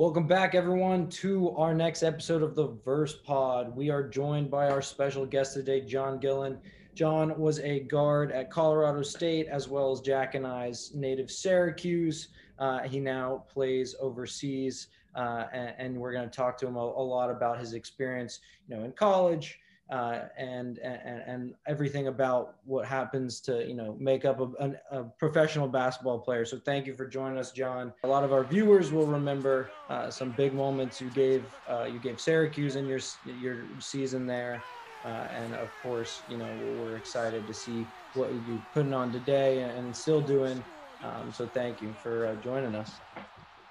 Welcome back, everyone, to our next episode of the Verse Pod. We are joined by our special guest today, John Gillon. John was a guard at Colorado State as well as Jack and I's native Syracuse. Uh, he now plays overseas, uh, and, and, we're going to talk to him a, a, lot about his experience, you know, in college, uh, and, and and everything about what happens to you know make up a, a, professional basketball player. So thank you for joining us, John. A lot of our viewers will remember uh, some big moments you gave uh, you gave Syracuse in your your season there, uh, and of course you know we're excited to see what you're putting on today and still doing. Um, so thank you for uh, joining us.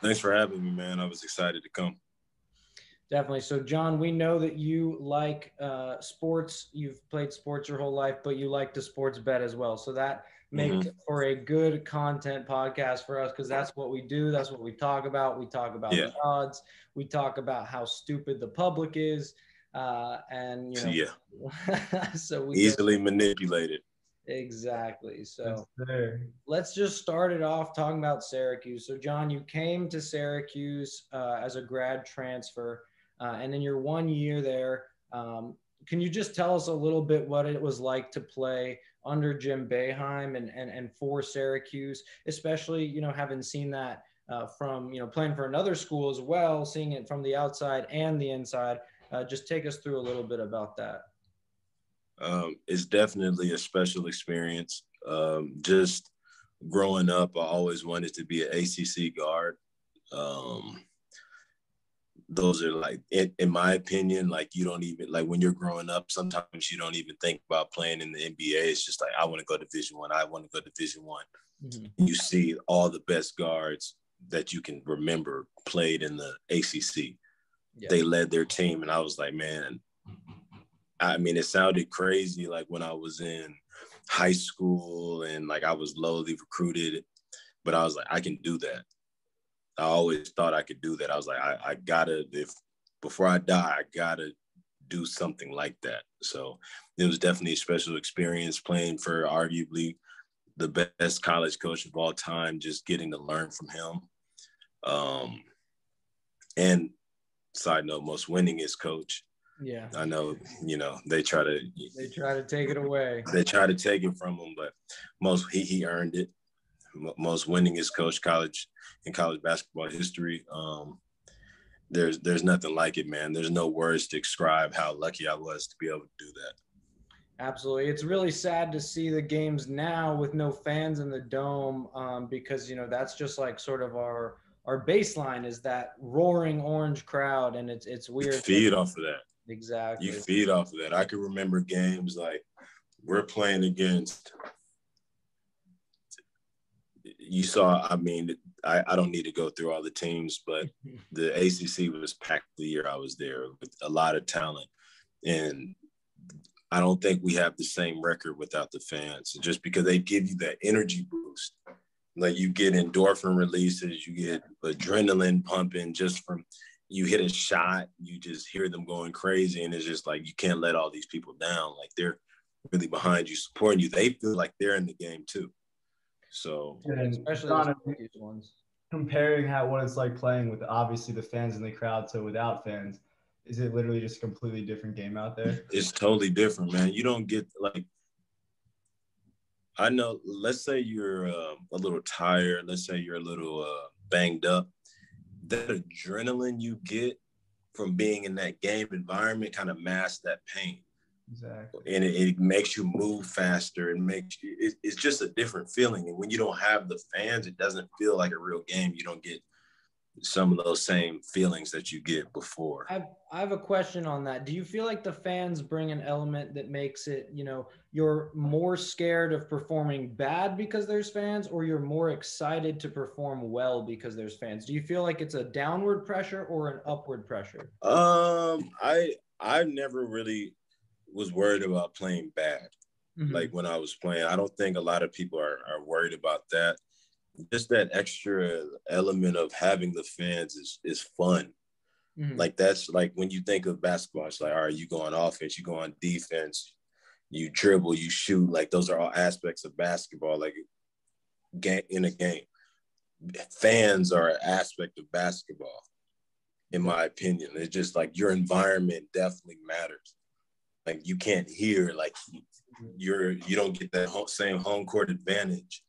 Thanks for having me, man. I was excited to come. Definitely. So, John, we know that you like uh, sports. You've played sports your whole life, but you like to sports bet as well. So that makes mm-hmm. for a good content podcast for us because that's what we do. That's what we talk about. We talk about yeah. odds. We talk about how stupid the public is, uh, and you know, yeah. so we easily get, manipulated. Exactly. So let's just start it off talking about Syracuse. So, John, you came to Syracuse uh, as a grad transfer. Uh, and in your one year there, um, can you just tell us a little bit what it was like to play under Jim Boeheim and, and, and for Syracuse, especially, you know, having seen that uh, from, you know, playing for another school as well, seeing it from the outside and the inside. Uh, just take us through a little bit about that. Um, it's definitely a special experience. Um, just growing up, I always wanted to be an ACC guard. Um, those are like in, in, my opinion like you don't even like when you're growing up sometimes you don't even think about playing in the nba it's just like i want to go to division one I. I want to go to division one mm-hmm. you see all the best guards that you can remember played in the acc yeah. they led their team and i was like man i mean it sounded crazy like when i was in high school and like i was lowly recruited but i was like i can do that I always thought I could do that. I was like, I, I gotta, if before I die, I gotta do something like that. So it was definitely a special experience playing for arguably the best college coach of all time, just getting to learn from him. Um, and side note, most winningest coach. Yeah. I know, you know, they try to they try to take it away. They try to take it from him, but most he he earned it most winningest coach college in college basketball history. Um, there's there's nothing like it, man. There's no words to describe how lucky I was to be able to do that. Absolutely, it's really sad to see the games now with no fans in the dome um, because you know that's just like sort of our our baseline is that roaring orange crowd, and it's it's weird. You feed off of that. Exactly. You feed off of that. I can remember games like we're playing against you saw, I mean, I, I don't need to go through all the teams, but the ACC was packed the year I was there with a lot of talent. And I don't think we have the same record without the fans, just because they give you that energy boost. Like you get endorphin releases, you get adrenaline pumping just from you hit a shot, you just hear them going crazy, and it's just like you can't let all these people down. Like they're really behind you, supporting you. They feel like they're in the game too. So and especially those ones. Comparing how what it's like playing with obviously the fans in the crowd to without fans, is it literally just a completely different game out there? It's totally different, man. You don't get like I know. Let's say you're uh, a little tired. Let's say you're a little uh, banged up. That adrenaline you get from being in that game environment kind of masks that pain. Exactly. And it, it, makes you move faster. It makes you, it, it's just a different feeling. And when you don't have the fans, it doesn't feel like a real game. You don't get some of those same feelings that you get before. I have, I have a question on that. Do you feel like the fans bring an element that makes it, you know, you're more scared of performing bad because there's fans, or you're more excited to perform well because there's fans? Do you feel like it's a downward pressure or an upward pressure? Um, I I've never really was worried about playing bad. Mm-hmm. Like when I was playing, I don't think a lot of people are, are worried about that. Just that extra element of having the fans is is fun. Mm-hmm. Like that's like when you think of basketball, it's like, all right, you go on offense, you go on defense, you dribble, you shoot. Like those are all aspects of basketball. Like game in a game, fans are an aspect of basketball. in my opinion. It's just like your environment definitely matters. Like you can't hear like you're you don't get that same home court advantage.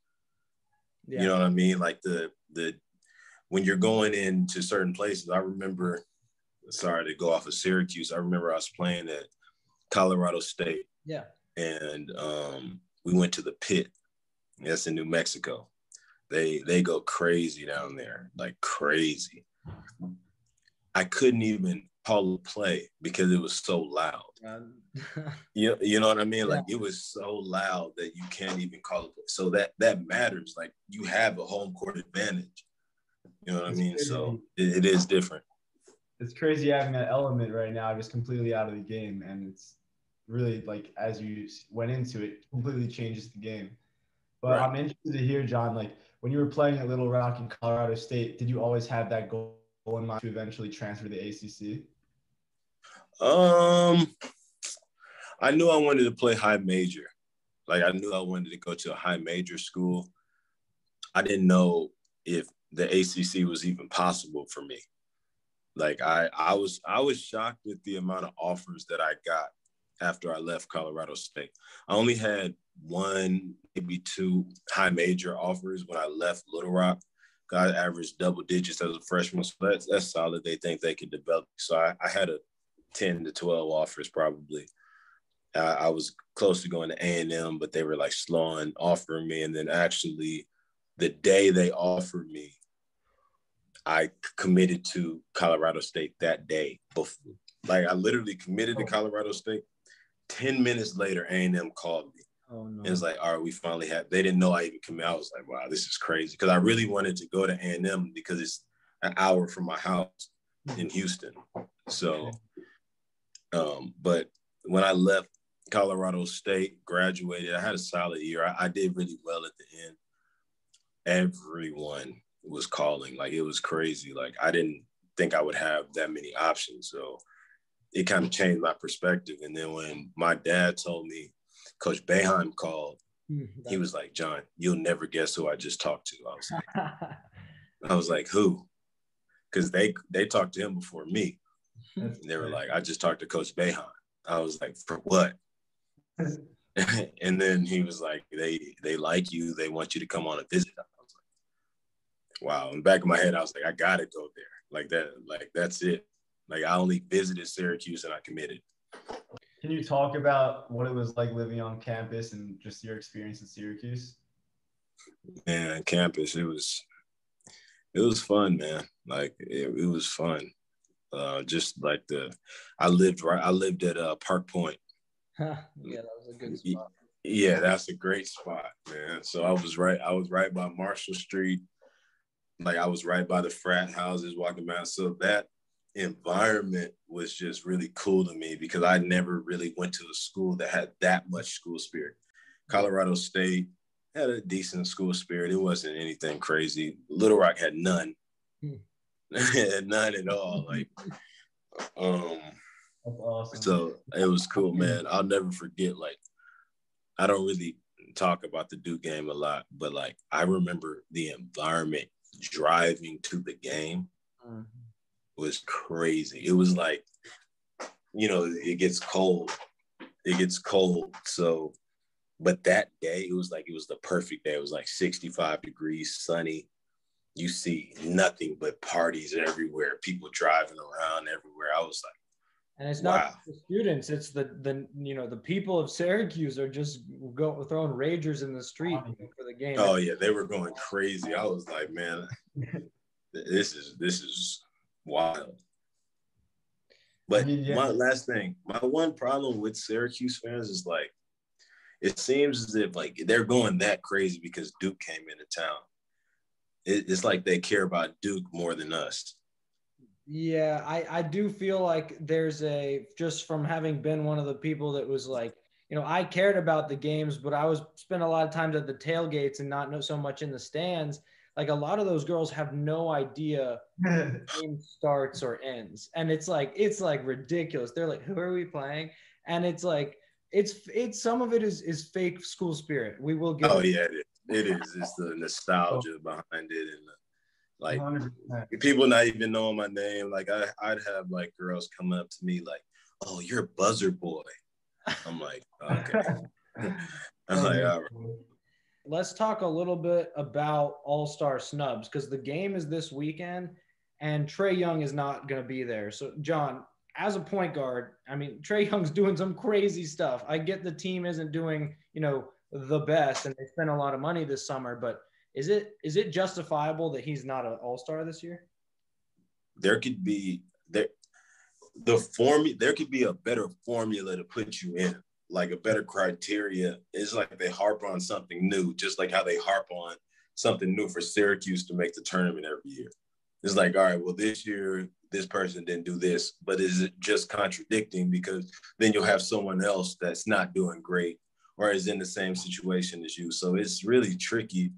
Yeah. You know what I mean? Like the the when you're going into certain places, I remember sorry to go off of Syracuse. I remember I was playing at Colorado State. Yeah. And um, we went to the pit. That's in New Mexico. They they go crazy down there, like crazy. I couldn't even call a play because it was so loud. you, you know what I mean? Like it was so loud that you can't even call it. So that that matters. Like you have a home court advantage. You know what it's I mean? Crazy. So it, it is different. It's crazy having that element right now, just completely out of the game, and it's really like as you went into it, completely changes the game. But right. I'm interested to hear, John, like when you were playing at Little Rock in Colorado State, did you always have that goal in mind to eventually transfer to the ACC? Um, I knew I wanted to play high major. Like I knew I wanted to go to a high major school. I didn't know if the ACC was even possible for me. Like I, I was, I was shocked at the amount of offers that I got after I left Colorado State. I only had one, maybe two high major offers when I left Little Rock. Got averaged double digits as a freshman, so that's, that's solid. They think they can develop. So I, I had a 10 to 12 offers probably. Uh, I was close to going to A&M, but they were like slow on offering me. And then actually the day they offered me, I committed to Colorado State that day. Before, like I literally committed to oh. Colorado State. 10 minutes later, A&M called me. Oh, no. It was like, all right, we finally had. They didn't know I even came out. I was like, wow, this is crazy. Because I really wanted to go to A&M because it's an hour from my house in Houston. So, um, but when I left Colorado State, graduated, I had a solid year. I, I did really well at the end. Everyone was calling, like it was crazy. Like I didn't think I would have that many options. So it kind of changed my perspective. And then when my dad told me Coach Boeheim called. Mm-hmm. He was like, John, you'll never guess who I just talked to. I was like, I was like, who? Because they they talked to him before me. And they were like, I just talked to Coach Boeheim. I was like, for what? and then he was like, they they like you. They want you to come on a visit. I was like, wow. In the back of my head, I was like, I gotta go there. Like that. Like that's it. Like I only visited Syracuse and I committed. Can you talk about what it was like living on campus and just your experience in Syracuse? Man, campus, it was it was fun, man. Like it, it was fun. Uh, just like the, I lived right. I lived at uh, Park Point. yeah, that was a good spot. Yeah, that's a great spot, man. So I was right. I was right by Marshall Street. Like I was right by the frat houses, walking by. So that environment was just really cool to me because I never really went to a school that had that much school spirit. Colorado State had a decent school spirit. It wasn't anything crazy. Little Rock had none. None at all. Like um awesome. so it was cool, man. I'll never forget like I don't really talk about the Duke game a lot, but like I remember the environment driving to the game. Mm-hmm was crazy. It was like, you know, it gets cold. It gets cold. So, but that day, it was like, it was the perfect day. It was like 65 degrees, sunny. You see nothing but parties everywhere, people driving around everywhere. I was like, and it's not wow. the students; it's the the you know the people of Syracuse are just go throwing ragers in the street for the game. Oh yeah, they were going crazy. I was like, man, this is this is wild. But yeah. my last thing, my one problem with Syracuse fans is like, it seems as if like they're going that crazy because Duke came into town. It, it's like they care about Duke more than us. Yeah, I, I do feel like there's a just from having been one of the people that was like, you know, I cared about the games, but I was spent a lot of times at the tailgates and not know so much in the stands. Like a lot of those girls have no idea game starts or ends. And it's like it's like ridiculous. They're like who are we playing? And it's like it's it's some of it is is fake school spirit. We will get oh yeah it is, it is. it's the nostalgia behind it and the, Like 100%. people not even knowing my name. Like I, I'd have like girls come up to me like, "Oh, you're a buzzer boy." I'm like, okay. I'm like, all right. let's talk a little bit about All Star snubs because the game is this weekend, and Trae Young is not going to be there. So, John, as a point guard, I mean, Trae Young's doing some crazy stuff. I get the team isn't doing, you know, the best, and they spent a lot of money this summer, but is it is it justifiable that he's not an All Star this year? There could be there the formula. There could be a better formula to put you in, like a better criteria. It's like they harp on something new, just like how they harp on something new for Syracuse to make the tournament every year. It's like, all right, well, this year this person didn't do this, but is it just contradicting because then you'll have someone else that's not doing great or is in the same situation as you. So it's really tricky.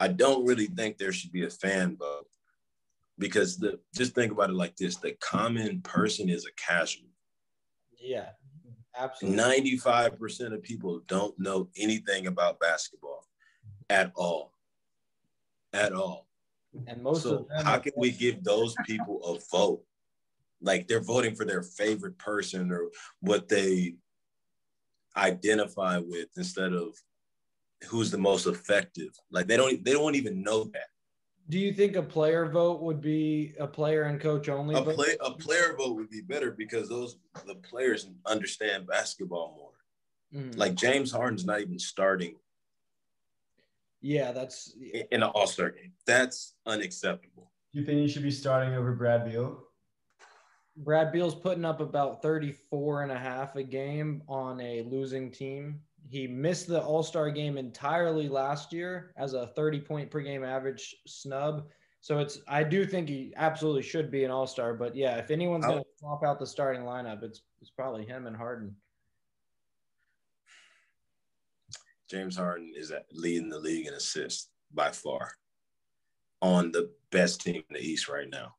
I don't really think there should be a fan vote because the just think about it like this: the common person is a casual. Yeah, absolutely. Ninety-five percent of people don't know anything about basketball at all, at all. And most so of them how can we give those people a vote? Like they're voting for their favorite person or what they identify with instead of who's the most effective. Like they don't they don't even know that. Do you think a player vote would be a player and coach only? A play a player vote would be better because those the players understand basketball more. Mhm. Like James Harden's not even starting yeah, that's in in an All-Star game. That's unacceptable. Do you think he should be starting over Brad Beal? Brad Beal's putting up about 34 and a half a game on a losing team. He missed the All Star game entirely last year as a 30 point per game average snub. So it's, I do think he absolutely should be an All Star. But yeah, if anyone's oh. going to swap out the starting lineup, it's, it's probably him and Harden. James Harden is at- leading the league in assists by far on the best team in the East right now.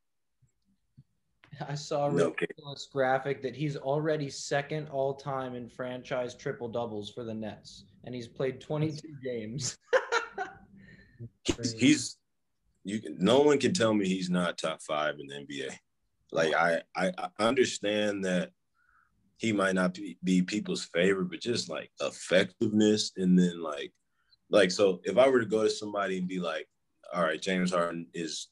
I saw a No ridiculous graphic that he's already second all time in franchise triple doubles for the Nets, and he's played 22 games. He's, he's you can no one can tell me he's not top five in the NBA. Like I I, I understand that he might not be, be people's favorite, but just like effectiveness and then like like so if I were to go to somebody and be like, all right, James Harden is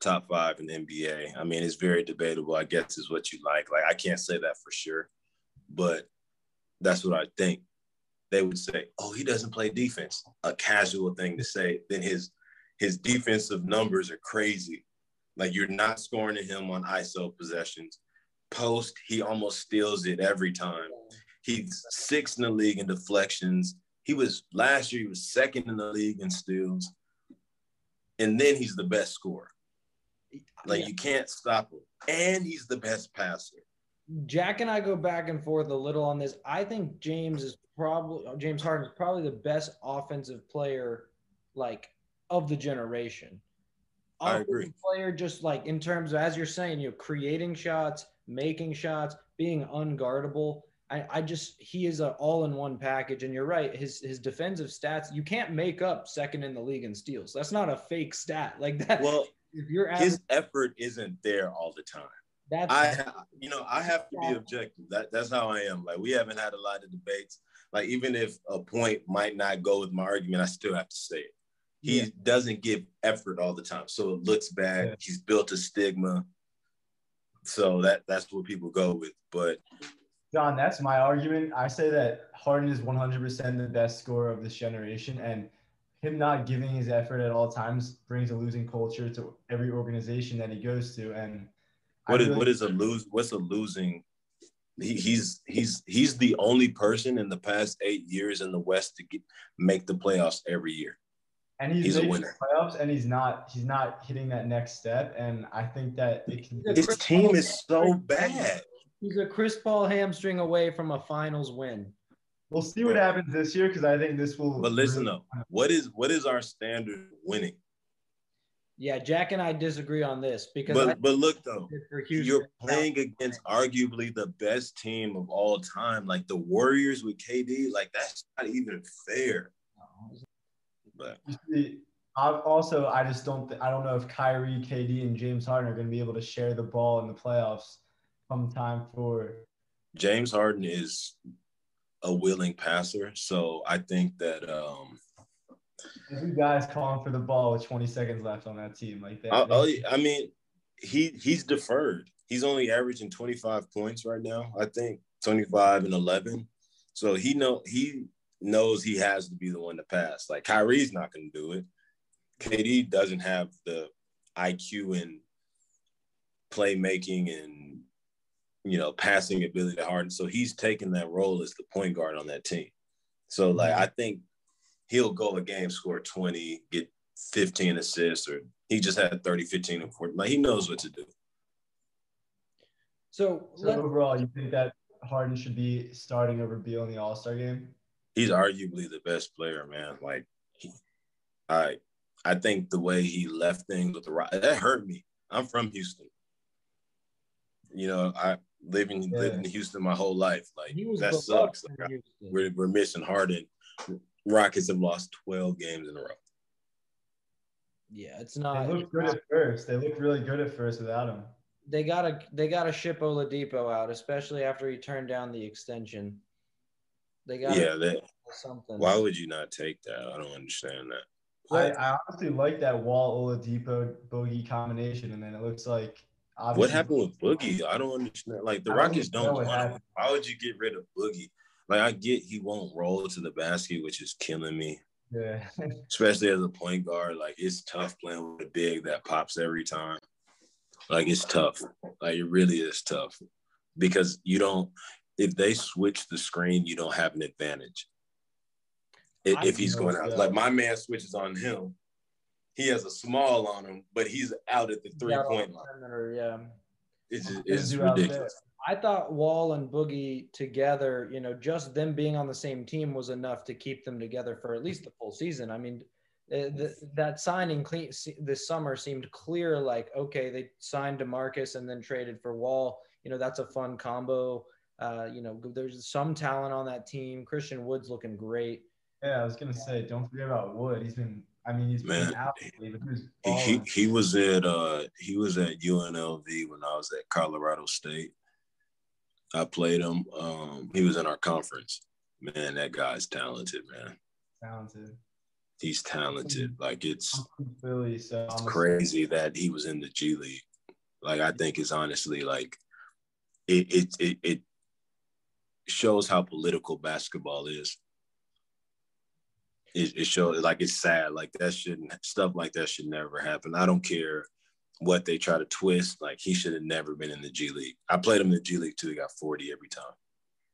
top five in the NBA. I mean, it's very debatable. I guess is what you like. Like I can't say that for sure, but that's what I think. They would say, "Oh, he doesn't play defense." A casual thing to say. Then his his defensive numbers are crazy. Like you're not scoring to him on ISO possessions. Post, he almost steals it every time. He's sixth in the league in deflections. He was last year. He was second in the league in steals, and then he's the best scorer. Like Yeah. you can't stop him, and he's the best passer. Jack and I go back and forth a little on this. I think James is probably James Harden is probably the best offensive player, like of the generation. I agree. Player, just like in terms of as you're saying, you know, creating shots, making shots, being unguardable. I, I just he is an all-in-one package, and you're right. His his defensive stats, you can't make up second in the league in steals. That's not a fake stat like that. Well, if you're his effort isn't there all the time. that's I, you know, I have to be objective. That that's how I am. Like we haven't had a lot of debates. Like even if a point might not go with my argument, I still have to say it. He Yeah. doesn't give effort all the time, so it looks bad. Yeah. He's built a stigma, so that that's what people go with. But John, that's my argument. I say that Harden is 100% the best scorer of this generation, and him not giving his effort at all times brings a losing culture to every organization that he goes to. And what is really- what is a lose? What's a losing? He, he's he's he's the only person in the past eight years in the West to get, make the playoffs every year. and he's, he's a winner. playoffs, and he's not he's not hitting that next step. And I think that it can. His team is so bad. he's a Chris Paul hamstring away from a finals win. We'll see what happens this year because I think this will. But listen really- though, what is what is our standard winning? Yeah, Jack and I disagree on this because I But but look though, think for Houston, you're playing against arguably the best team of all time, like the Warriors with KD. Like that's not even fair. But I've also, I just don't, th- I don't know if Kyrie, KD, and James Harden are going to be able to share the ball in the playoffs come time for. James Harden is a willing passer, so I think that um, you guys calling for the ball with 20 seconds left on that team like that. I, I mean, he he's deferred. He's only averaging 25 points right now. I think 25 and 11. So he know he knows he has to be the one to pass. Like Kyrie's not going to do it. KD doesn't have the IQ and playmaking and you know passing ability to Harden. So he's taking that role as the point guard on that team. So like mm-hmm. I think he'll go a game, score 20, get 15 assists, or he just had 30, 15, and 40. Like he knows what to do. So, so overall, you think that Harden should be starting over Beal in the All Star game? He's arguably the best player, man. Like, he, I, I think the way he left things with the Rock that hurt me. I'm from Houston. You know, I living yeah. lived in Houston my whole life. Like that sucks. Like, we're we're missing Harden. Rockets have lost 12 games in a row. Yeah, it's not. They looked good at first. They looked really good at first without him. They gotta they gotta ship Oladipo out, especially after he turned down the extension. They got yeah. That, something. Why would you not take that? I don't understand that. I, I honestly like that Wall Oladipo Boogie combination, and then it looks like. What happened with Boogie? I don't understand. Like the Rockets don't, don't want him. Why would you get rid of Boogie? Like I get he won't roll to the basket, which is killing me. Yeah. Especially as a point guard, like it's tough playing with a big that pops every time. Like it's tough. Like it really is tough because you don't. If they switch the screen, you don't have an advantage. If, if he's going out, like my man switches on him, he has a small on him, but he's out at the three point line. Yeah, it's just, it's ridiculous. I thought Wall and Boogie together, you know, just them being on the same team was enough to keep them together for at least the full season. I mean, uh, the, that signing clean, this summer seemed clear. Like, okay, they signed DeMarcus and then traded for Wall. You know, that's a fun combo. Uh, you know, there's some talent on that team. Christian Wood's looking great. Yeah, I was gonna say, don't forget about Wood. He's been I mean, he's man. Out, he, he, he was at uh he was at UNLV when I was at Colorado State. I played him. Um, he was in our conference. Man, that guy's talented, man. Talented. He's talented. Like it's Philly, so it's crazy that he was in the G League. Like I think it's honestly like it it it, it shows how political basketball is. It, it shows like it's sad. Like that shouldn't stuff like that should never happen. I don't care what they try to twist. Like he should have never been in the G League. I played him in the G League too. He got 40 every time.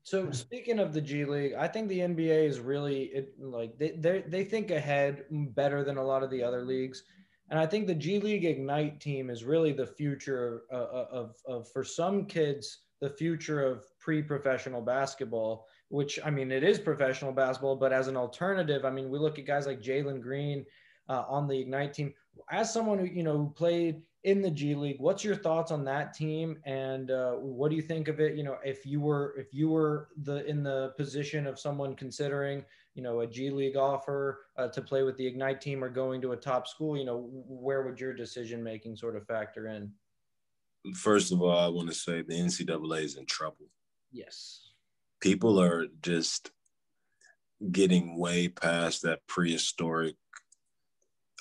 So speaking of the G League, I think the NBA is really it, like they they think ahead better than a lot of the other leagues, and I think the G League Ignite team is really the future of, of, of, of for some kids the future of pre-professional basketball. Which I mean, it is professional basketball, but as an alternative, I mean, we look at guys like Jalen Green uh, on the Ignite team. As someone who you know who played in the G League. What's your thoughts on that team, and uh, what do you think of it? You know, if you were if you were the in the position of someone considering, you know, a G League offer uh, to play with the Ignite team or going to a top school, you know, where would your decision making sort of factor in? First of all, I want to say the NCAA is in trouble. Yes, people are just getting way past that prehistoric,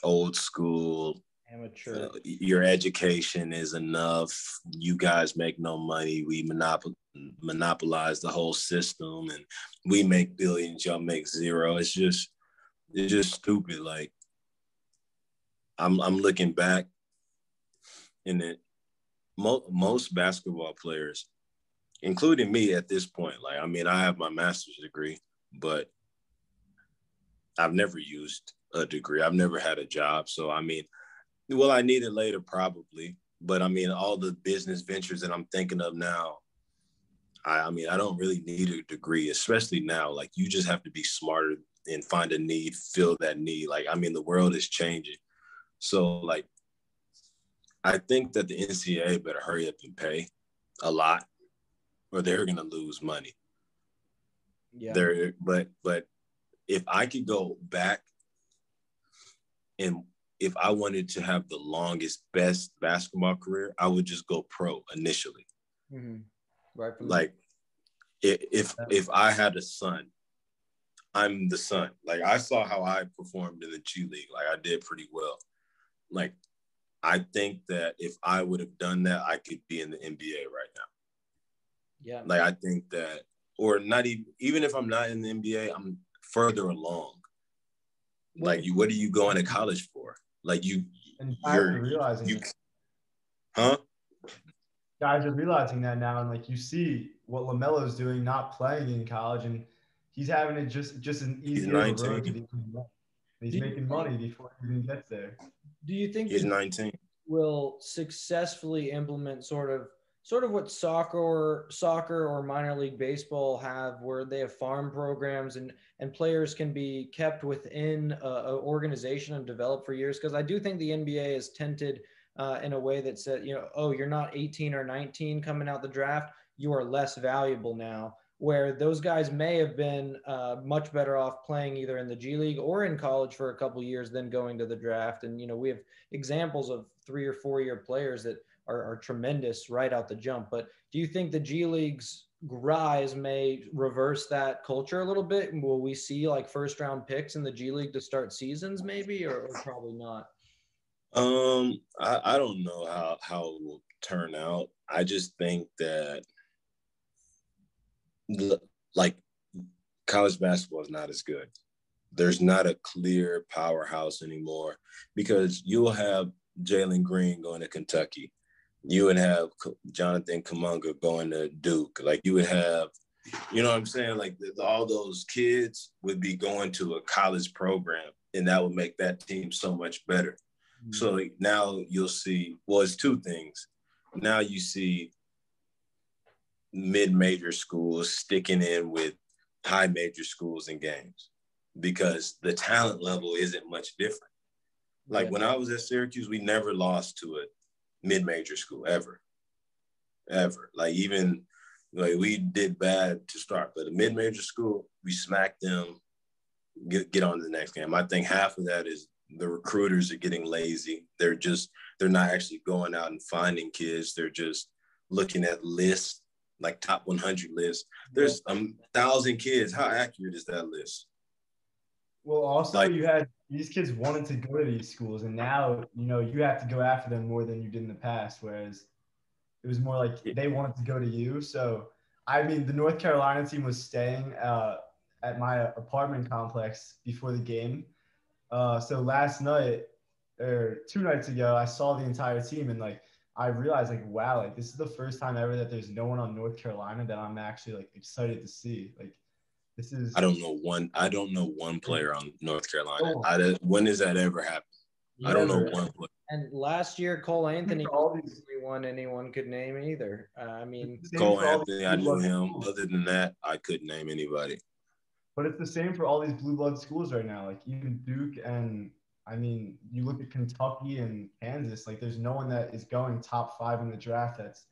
old school amateur. Uh, your education is enough. You guys make no money. We monopol- monopolize the whole system, and we make billions. Y'all make zero. It's just, it's just stupid. Like, I'm, I'm looking back, and it, mo- most basketball players, including me at this point, like, I mean, I have my master's degree, but I've never used a degree. I've never had a job. So, I mean, well, I need it later, probably. But I mean, all the business ventures that I'm thinking of now, I, I mean, I don't really need a degree, especially now. Like, you just have to be smarter and find a need, fill that need. Like, I mean, the world is changing. So, like, I think that the NCAA better hurry up and pay a lot, or they're gonna lose money. Yeah. There, but but if I could go back And if I wanted to have the longest, best basketball career, I would just go pro initially. Mm-hmm. Right. like if if I had a son, I'm the son. Like I saw how I performed in the G League. Like I did pretty well. Like I think that if I would have done that, I could be in the NBA right now. Yeah. Like I think that, or not even even if I'm not in the NBA, I'm further along. Like you, what are you going to college for? Like you, and you're realizing, you, huh? Guys are realizing that now, and like you see what Lamelo's doing, not playing in college, and he's having it just just an easy road to He's making money before he even gets there. Do you think he's 19 will successfully implement sort of sort of what soccer or soccer or minor league baseball have where they have farm programs and and players can be kept within a, organization and developed for years. Because i do think the nba is tented uh, in a way that said you know oh you're not 18 or 19 coming out the draft. You are less valuable now. Where those guys may have been uh, much better off playing either in the G League or in college for a couple years than going to the draft. And you know, we have examples of three or four year players that are, are tremendous right out the jump. But do you think the G League's rise may reverse that culture a little bit? Will we see like first round picks in the G League to start seasons, maybe, or, or probably not? Um, I, I don't know how how it will turn out. I just think that like college basketball is not as good. There's not a clear powerhouse anymore because you'll have Jalen Green going to Kentucky. You would have Jonathan Kuminga going to Duke. Like you would have, you know what I'm saying? Like all those kids would be going to a college program, and that would make that team so much better. Mm-hmm. So now you'll see. Well, it's two things. Now you see mid-major schools sticking in with high major schools and games because the talent level isn't much different. Like yeah. when I was at Syracuse, we never lost to a mid-major school ever, ever. Like even like we did bad to start, but a mid-major school, we smacked them. Get get on to the next game. I think half of that is the recruiters are getting lazy. They're just they're not actually going out and finding kids. They're just looking at lists like top 100 lists. There's a thousand kids. How accurate is that list? Well, also like, you had these kids wanted to go to these schools, and now you know you have to go after them more than you did in the past. Whereas it was more like they wanted to go to you. So I mean, the North Carolina team was staying uh, at my apartment complex before the game. Uh, so last night or two nights ago, I saw the entire team, and like I realized like wow, like this is the first time ever that there's no one on North Carolina that I'm actually like excited to see. Like this is I don't know one I don't know one player on North Carolina. Oh. I when does that ever happen? I don't know one player. And last year, Cole Anthony was one anyone could name either. Uh, I mean, Cole Anthony, I knew him. Other than that, I couldn't name anybody. But it's the same for all these blue blood schools right now. Like even Duke and I mean, you look at Kentucky and Kansas, like there's no one that is going top five in the draft that's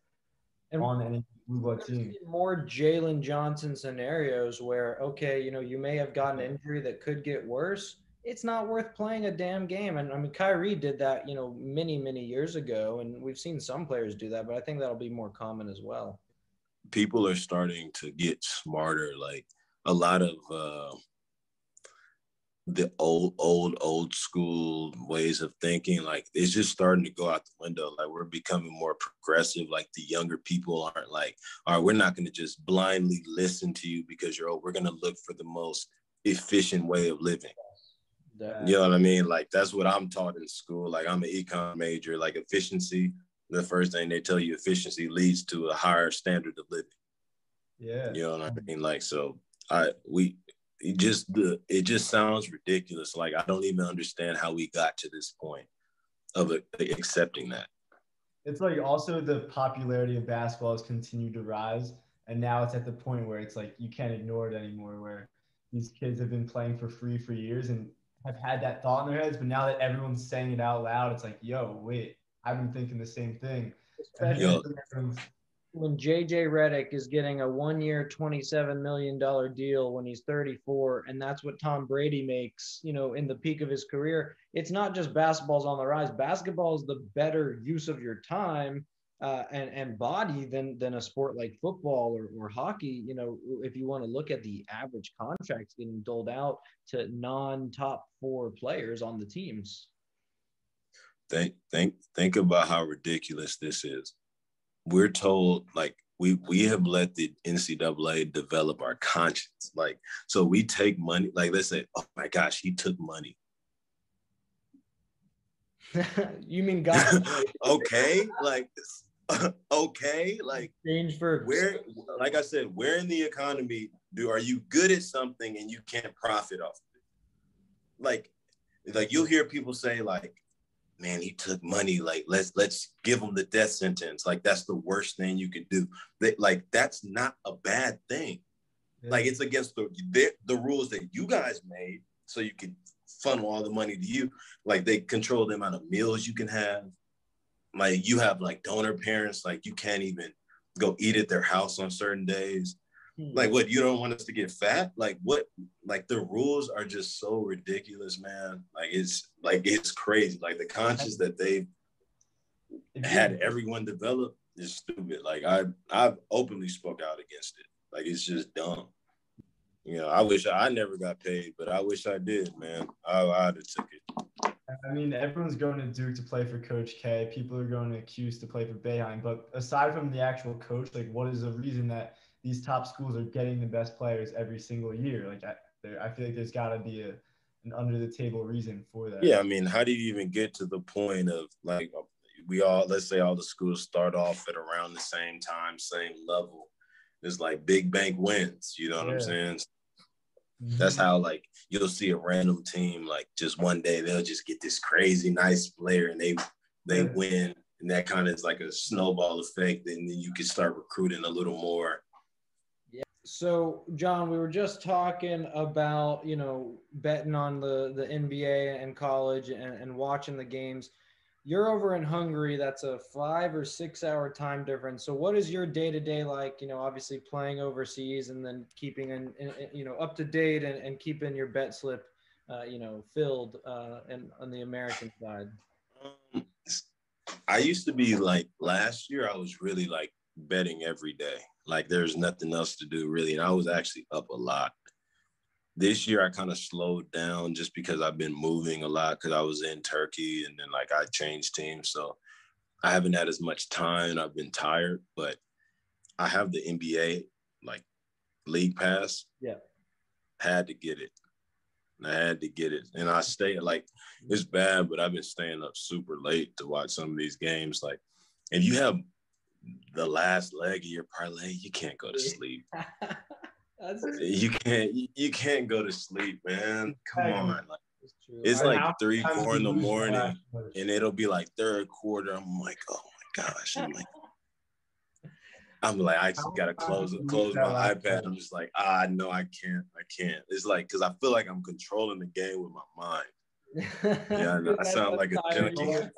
and on any blue blood team. More Jalen Johnson scenarios where, okay, you know, you may have gotten an injury that could get worse. It's not worth playing a damn game. And I mean, Kyrie did that, you know, many, many years ago. And we've seen some players do that, but I think that'll be more common as well. People are starting to get smarter. Like a lot of, uh, the old, old, old school ways of thinking. Like it's just starting to go out the window. Like we're becoming more progressive. Like the younger people aren't like, all right, we're not going to just blindly listen to you because you're old. We're going to look for the most efficient way of living. Yeah. You know what I mean? Like that's what I'm taught in school. Like I'm an econ major. Like efficiency, the first thing they tell you, efficiency leads to a higher standard of living. Yeah. You know what I mean? Like so, I we it just the it just sounds ridiculous. Like I don't even understand how we got to this point of accepting that. It's like also the popularity of basketball has continued to rise, and now it's at the point where it's like you can't ignore it anymore. Where these kids have been playing for free for years and have had that thought in their heads, but now that everyone's saying it out loud, it's like, yo, wait, I've been thinking the same thing. When JJ Redick is getting a one-year, twenty-seven million dollar deal when he's thirty-four, and that's what Tom Brady makes, you know, in the peak of his career. It's not just basketball's on the rise. Basketball is the better use of your time uh, and and body than than a sport like football or, or hockey. You know, if you want to look at the average contracts getting doled out to non-top four players on the teams. Think think think about how ridiculous this is. We're told like we we have let the NCAA develop our conscience. Like so, we take money. Like let's say, oh my gosh, he took money. you mean God? okay, like okay, like change for where, like I said, where in the economy do are you good at something and you can't profit off of it? Like, like you'll hear people say like, man, he took money. Like, let's let's give him the death sentence. Like, that's the worst thing you could do. They, like, that's not a bad thing. Yeah. Like, it's against the, the the rules that you guys made, so you could funnel all the money to you. Like, they control the amount of meals you can have like you have like donor parents, like you can't even go eat at their house on certain days. Like mm-hmm. what you don't want us to get fat? Like what like the rules are just so ridiculous, man. Like it's like it's crazy. Like the conscience that they had everyone develop is stupid. Like I I've openly spoke out against it. Like it's just dumb. You know, I wish I, I never got paid, but I wish I did, man. I, I'd have took it. I mean, everyone's going to Duke to play for Coach K. People are going to Cuse to play for Boeheim. But aside from the actual coach, like, what is the reason that these top schools are getting the best players every single year? Like, I, there, I feel like there's got to be a an under the table reason for that. Yeah, I mean, how do you even get to the point of like we all let's say all the schools start off at around the same time, same level. It's like big bank wins. You know what yeah. I'm saying? Mm-hmm. That's how like you'll see a random team like just one day they'll just get this crazy nice player and they they yeah. win and that kind of is like a snowball effect and then you can start recruiting a little more. So John, we were just talking about you know betting on the the NBA and college and, and watching the games you're over in Hungary. That's a five or six hour time difference. So, what is your day to day like? You know, obviously playing overseas and then keeping in, in you know up to date and, and keeping your bet slip, uh, you know, filled uh, and on the American side. Um, I used to be like last year. I was really like betting every day. Like there's nothing else to do really, and I was actually up a lot this year I kind of slowed down just because I've been moving a lot because I was in Turkey and then like I changed teams. So I haven't had as much time. I've been tired, but I have the NBA like league pass. Yeah. Had to get it. I had to get it. And I stay like it's bad, but I've been staying up super late to watch some of these games. Like if you have the last leg of your parlay, you can't go to sleep. you can't you can't go to sleep, man. Come on. Like, it's like three, four in the morning, and it'll be like third quarter. I'm like, oh my gosh. I'm like, I'm like, I just gotta close close my iPad. I'm just like, ah, no, I can't, I can't. It's like because I feel like I'm controlling the game with my mind yeah, I, know. I sound like a junkie.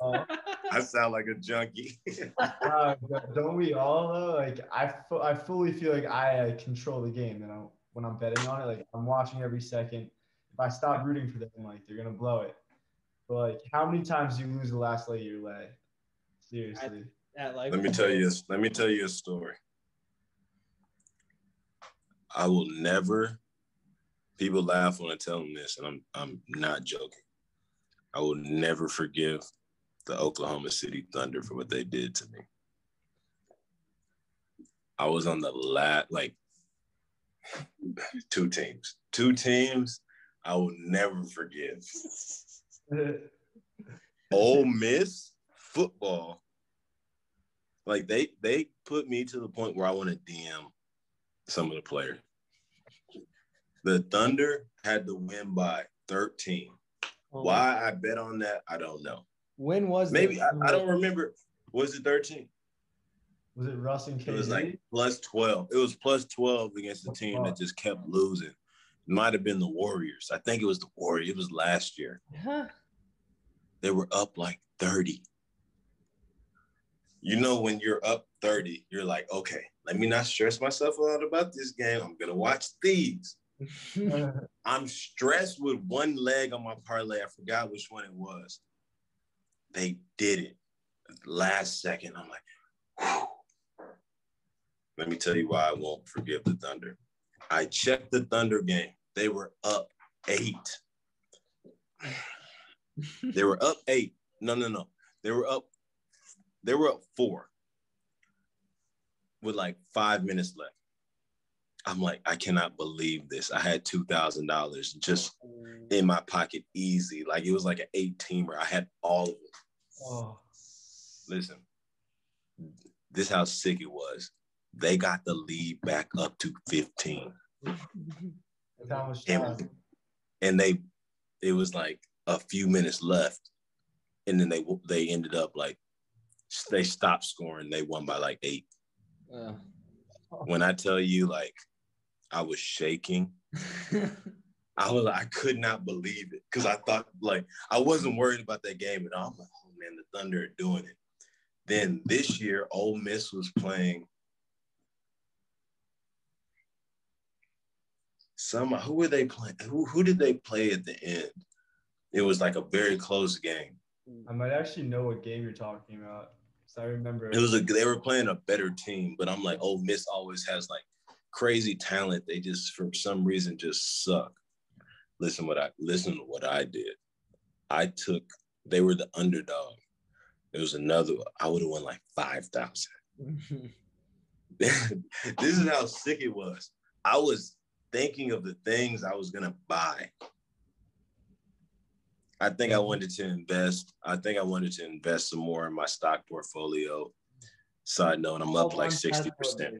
I sound like a junkie. uh, don't we all though? Like I, I fully feel like I uh, control the game, and I, when I'm betting on it, like I'm watching every second. If I stop rooting for them, like they're gonna blow it. But like, how many times do you lose the last leg of your leg? Seriously. At, at like let me tell you. Let me tell you a story. I will never. People laugh when I tell them this, and I'm I'm not joking. I will never forgive the Oklahoma City Thunder for what they did to me. I was on the lat like two teams. Two teams I will never forgive. Ole Miss football. Like they they put me to the point where I want to DM some of the players. The Thunder had to win by 13. Oh, Why I bet on that, I don't know. When was maybe I, I, don't remember. Was it 13? Was it Russ and KD? It was like plus 12. It was plus 12 against the team that just kept losing. It might have been the Warriors. I think it was the Warriors. It was last year. Huh. They were up like 30. you know, when you're up 30, you're like, okay, let me not stress myself out about this game. I'm gonna watch these. I'm stressed with one leg on my parlay. I forgot which one it was. They did it last second. I'm like, Whew. let me tell you why I won't forgive the Thunder. I checked the Thunder game. They were up eight. they were up eight. No, no, no. They were up. They were up four with like five minutes left. I'm like, I cannot believe this. I had two thousand dollars just in my pocket, easy. Like it was like an eight teamer. I had all of it. Oh. Listen, this how sick it was. They got the lead back up to 15. and, and they, it was like a few minutes left, and then they they ended up like they stopped scoring. They won by like eight. Uh, when I tell you, like, I was shaking. I was I could not believe it because I thought like I wasn't worried about that game at all. I'm like, oh man, the Thunder are doing it. Then this year, Ole Miss was playing some who were they playing? Who who did they play at the end? It was like a very close game. I might actually know what game you're talking about. So I remember it was a they were playing a better team, but I'm like, oh, Miss always has like crazy talent. They just for some reason just suck. Listen what I listen to what I did. I took they were the underdog. It was another. I would have won like five thousand. this is how sick it was. I was thinking of the things I was gonna buy. I think I wanted to invest. I think I wanted to invest some more in my stock portfolio. Side note, I'm up like 60%.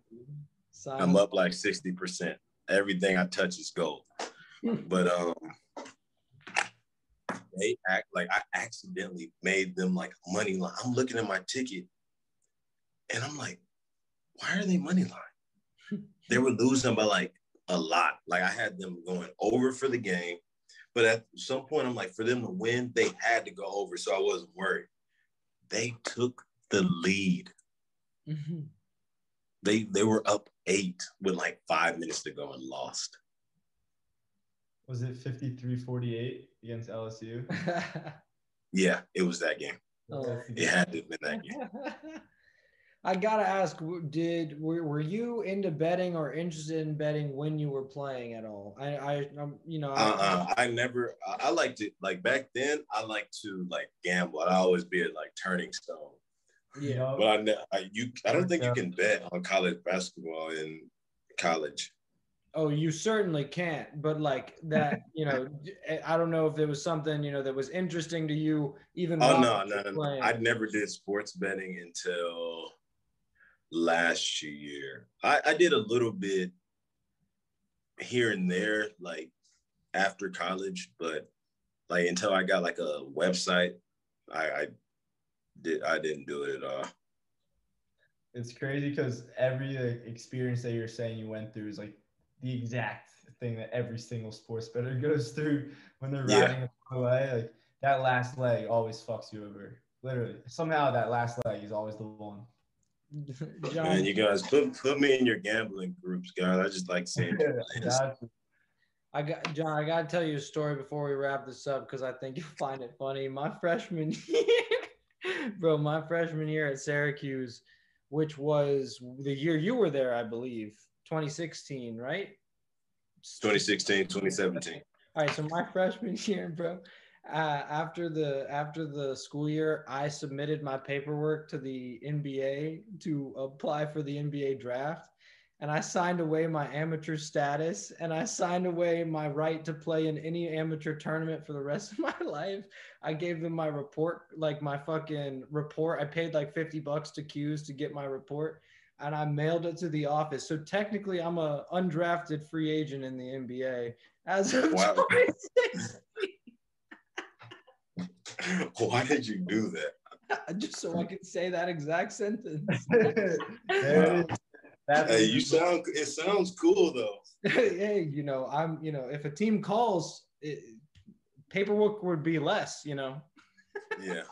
I'm up like 60%. Everything I touch is gold. but um they act like I accidentally made them like money line. I'm looking at my ticket and I'm like, why are they money line? they were losing by like a lot. Like I had them going over for the game but at some point, I'm like, for them to win, they had to go over. So I wasn't worried. They took the lead. Mm-hmm. They they were up eight with like five minutes to go and lost. Was it 53-48 against LSU? yeah, it was that game. Oh. It had to have been that game. I gotta ask, did were, were you into betting or interested in betting when you were playing at all? I, I, um, you know, I, uh-uh, I never. I, liked it like back then. I like to like gamble. I always be at like Turning Stone. Yeah, but I, I you, I don't think you can bet on college basketball in college. Oh, you certainly can't. But like that, you know, eh, I don't know if there was something you know that was interesting to you. Even oh no, no, no, I never did sports betting until last year. I, I did a little bit here and there, like after college, but like until I got like a website, I, I did I didn't do it at all. It's crazy because every like, experience that you're saying you went through is like the exact thing that every single sports better goes through when they're riding yeah. away. Like that last leg always fucks you over. Literally, somehow that last leg is always the one. John. Man, you guys put put me in your gambling groups, guys. I just like saying. I got John. I gotta tell you a story before we wrap this up because I think you'll find it funny. My freshman year, bro, my freshman year at Syracuse, which was the year you were there, I believe, 2016, right? 2016, 2017. All right, so my freshman year, bro, uh, after the after the school year, I submitted my paperwork to the NBA to apply for the NBA draft, and I signed away my amateur status, and I signed away my right to play in any amateur tournament for the rest of my life. I gave them my report, like my fucking report. I paid like fifty bucks to Q's to get my report, and I mailed it to the office. So technically, I'm a undrafted free agent in the NBA as of wow. 2016. Why did you do that? Just so I could say that exact sentence. Hey, you sound. It sounds cool though. hey, you know, I'm. You know, if a team calls, it, paperwork would be less. You know. yeah.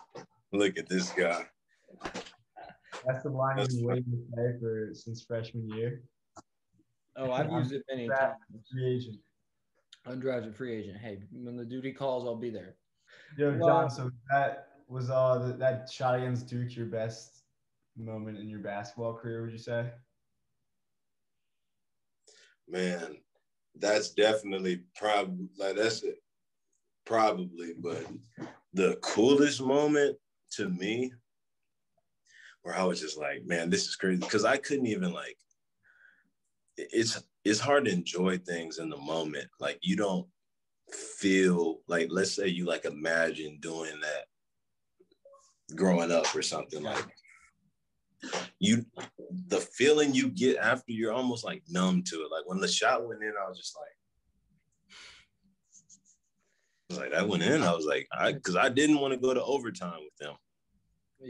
Look at this guy. That's the line you've been waiting to say for since freshman year. Oh, I've used it many times. Free agent. Undrafted free agent. Hey, when the duty calls, I'll be there. Yo, Well- John. So that was uh that shot against Duke your best moment in your basketball career? Would you say? Man, that's definitely probably like that's it. Probably, but the coolest moment to me where I was just like, man, this is crazy. Cause I couldn't even like it's it's hard to enjoy things in the moment. Like you don't feel like let's say you like imagine doing that growing up or something like you the feeling you get after you're almost like numb to it. Like when the shot went in, I was just like I was like that went in. I was like, I because I didn't want to go to overtime with them.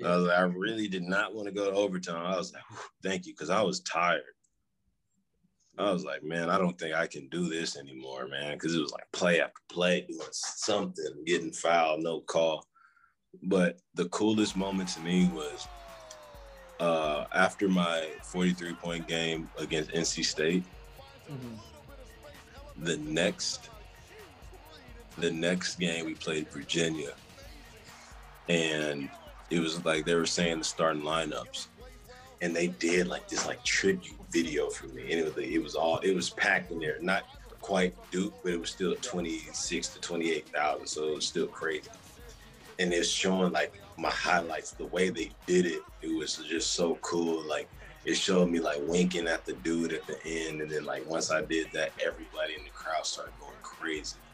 I was like, I really did not want to go to overtime. I was like, thank you, because I was tired. I was like, man, I don't think I can do this anymore, man. Because it was like play after play, doing something, getting fouled, no call. But the coolest moment to me was uh, after my 43 point game against NC State. Mhm. The next, the next game we played Virginia, and it was like they were saying the starting lineups, and they did like this like tribute video for me, and it was it was all it was packed in there, not quite Duke, but it was still 26 to 28,000, so it was still crazy. And it's showing like my highlights, the way they did it, it was just so cool. Like it showed me like winking at the dude at the end, and then like once I did that, everybody in the crowd started going crazy.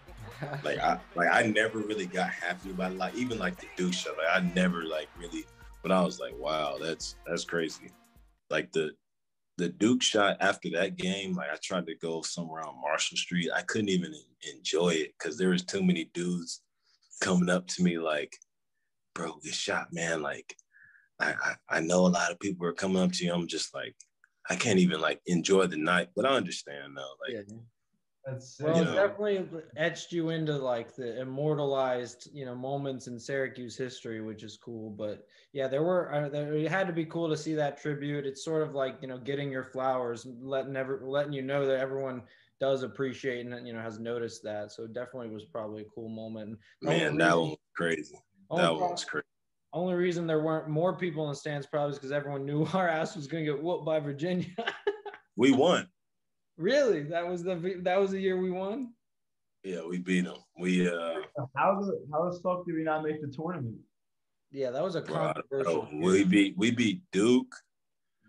Like I like I never really got happy about it. Like even like the Duke show, like I never like really. But I was like, wow, that's that's crazy. Like the the Duke shot after that game, like I tried to go somewhere on Marshall Street. I couldn't even enjoy it because there was too many dudes coming up to me like, bro, good shot, man. Like I, I I know a lot of people are coming up to you. I'm just like, I can't even like enjoy the night. But I understand though. Like yeah. That's Well, it know. definitely etched you into like the immortalized, you know, moments in Syracuse history, which is cool. But yeah, there were uh, there it had to be cool to see that tribute. It's sort of like you know getting your flowers, letting ever letting you know that everyone does appreciate and you know has noticed that. So it definitely was probably a cool moment. Man, that one was crazy. Only That pro- one was crazy. Only reason there weren't more people in the stands probably is because everyone knew our ass was going to get whooped by Virginia. We won. really, that was the that was the year we won. Yeah, we beat them. We uh how the how the fuck did we not make the tournament? Yeah, that was a bro, controversial. know. we beat we beat Duke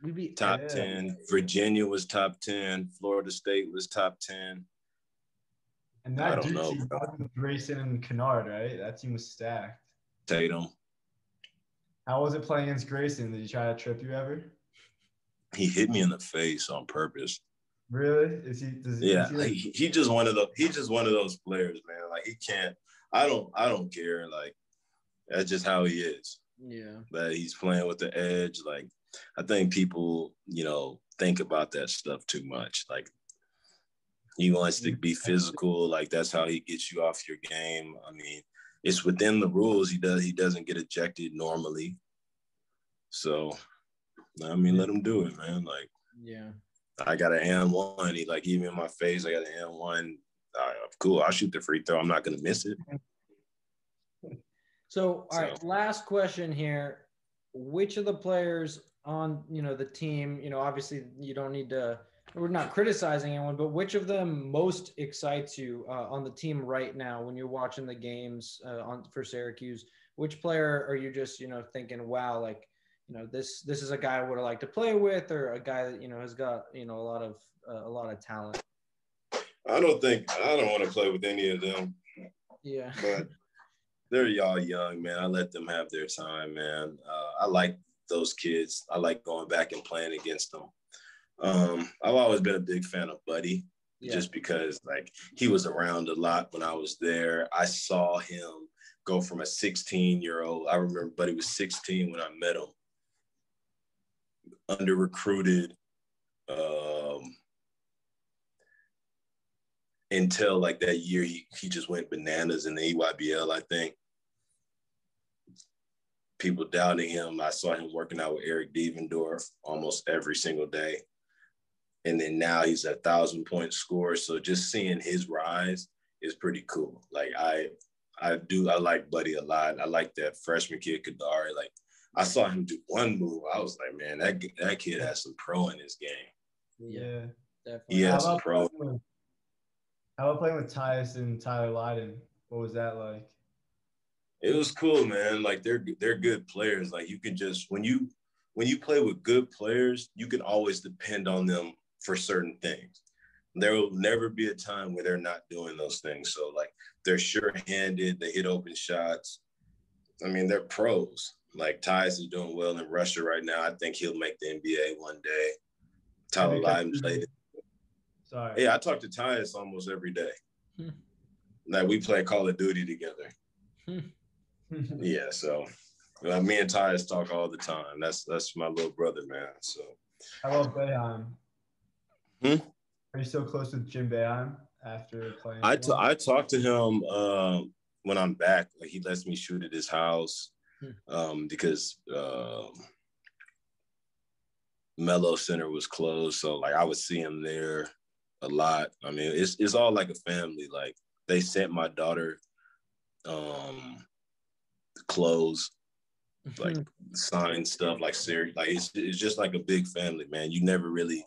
we beat top Yeah. ten. Virginia was top ten. Florida State was top ten. And I that don't Duke know, team, bro. Grayson and Kennard, right? That team was stacked. Tatum. How was it playing against Grayson? Did he try to trip you ever? He hit me in the face on purpose. Really? Is he? Does he? Yeah, is he like- he, he just one of the he just one of those players, man. Like he can't. I don't I don't care. Like that's just how he is. Yeah. That he's playing with the edge. Like I think people, you know, think about that stuff too much. Like he wants to be physical. Like that's how he gets you off your game. I mean, it's within the rules. He does. He doesn't get ejected normally. So, I mean, let him do it, man. Like Yeah. I got an and one. He like me in my face. I got an and one. Uh, cool. I'll shoot the free throw. I'm not gonna miss it. So, all right, So- last question here. Which of the players on, you know, the team, you know, obviously you don't need to we're not criticizing anyone, but which of them most excites you uh, on the team right now when you're watching the games uh, on for Syracuse? Which player are you just, you know, thinking, wow, like, you know, this this is a guy I would have liked to play with, or a guy that you know has got, you know, a lot of uh, a lot of talent. I don't think I don't want to play with any of them, Yeah. but they're y'all young, man. I let them have their time, man. Uh, I like those kids. I like going back and playing against them. Um, I've always been a big fan of Buddy. Yeah. just because like he was around a lot when I was there. I saw him go from a 16 year old. I remember, Buddy was 16 when I met him. Under recruited, um, until like that year, he he just went bananas in the EYBL. I think. people doubting him. I saw him working out with Eric Devendorf almost every single day. And then now he's a thousand point scorer. So just seeing his rise is pretty cool. Like I I do I like Buddy a lot. I like that freshman kid Kadary. Like I saw him do one move. I was like, man, that that kid has some pro in his game. Yeah, definitely. He has some pro. With, how about playing with Tyus and Tyler Lydon? What was that like? It was cool, man. Like they're they're good players. Like you can just when you when you play with good players, you can always depend on them for certain things. There will never be a time where they're not doing those things. So like they're sure-handed, they hit open shots. I mean, they're pros. Like Tyus is doing well in Russia right now. I think he'll make the NBA one day. Tyler Lydon played. It. Sorry. Yeah, I talk to Tyus almost every day. Hmm. Like we play Call of Duty together. Hmm. yeah, so me and Tyus talk all the time. That's that's my little brother, man. So how about Boeheim? Hmm? Are you still close with Jim Boeheim after playing? I, t- I talked to him uh, when I'm back. Like he lets me shoot at his house hmm. um, because uh, Melo Center was closed, so like I would see him there a lot. I mean, it's it's all like a family. Like they sent my daughter um clothes, like signed stuff, like serious. Like it's it's just like a big family, man. You never really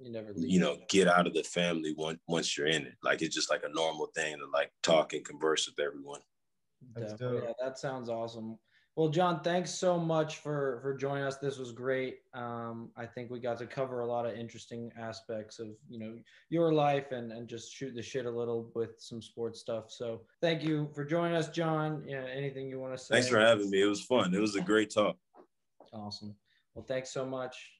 you never leave. you know get out of the family once once you're in it. Like it's just like a normal thing to like talk and converse with everyone. Yeah, that sounds awesome. Well, John, thanks so much for for joining us. This was great. Um, I think we got to cover a lot of interesting aspects of you know your life and and just shoot the shit a little with some sports stuff. So thank you for joining us, John. Yeah, anything you want to say? Thanks for having me. It was fun. It was a great talk. Awesome. Well, thanks so much.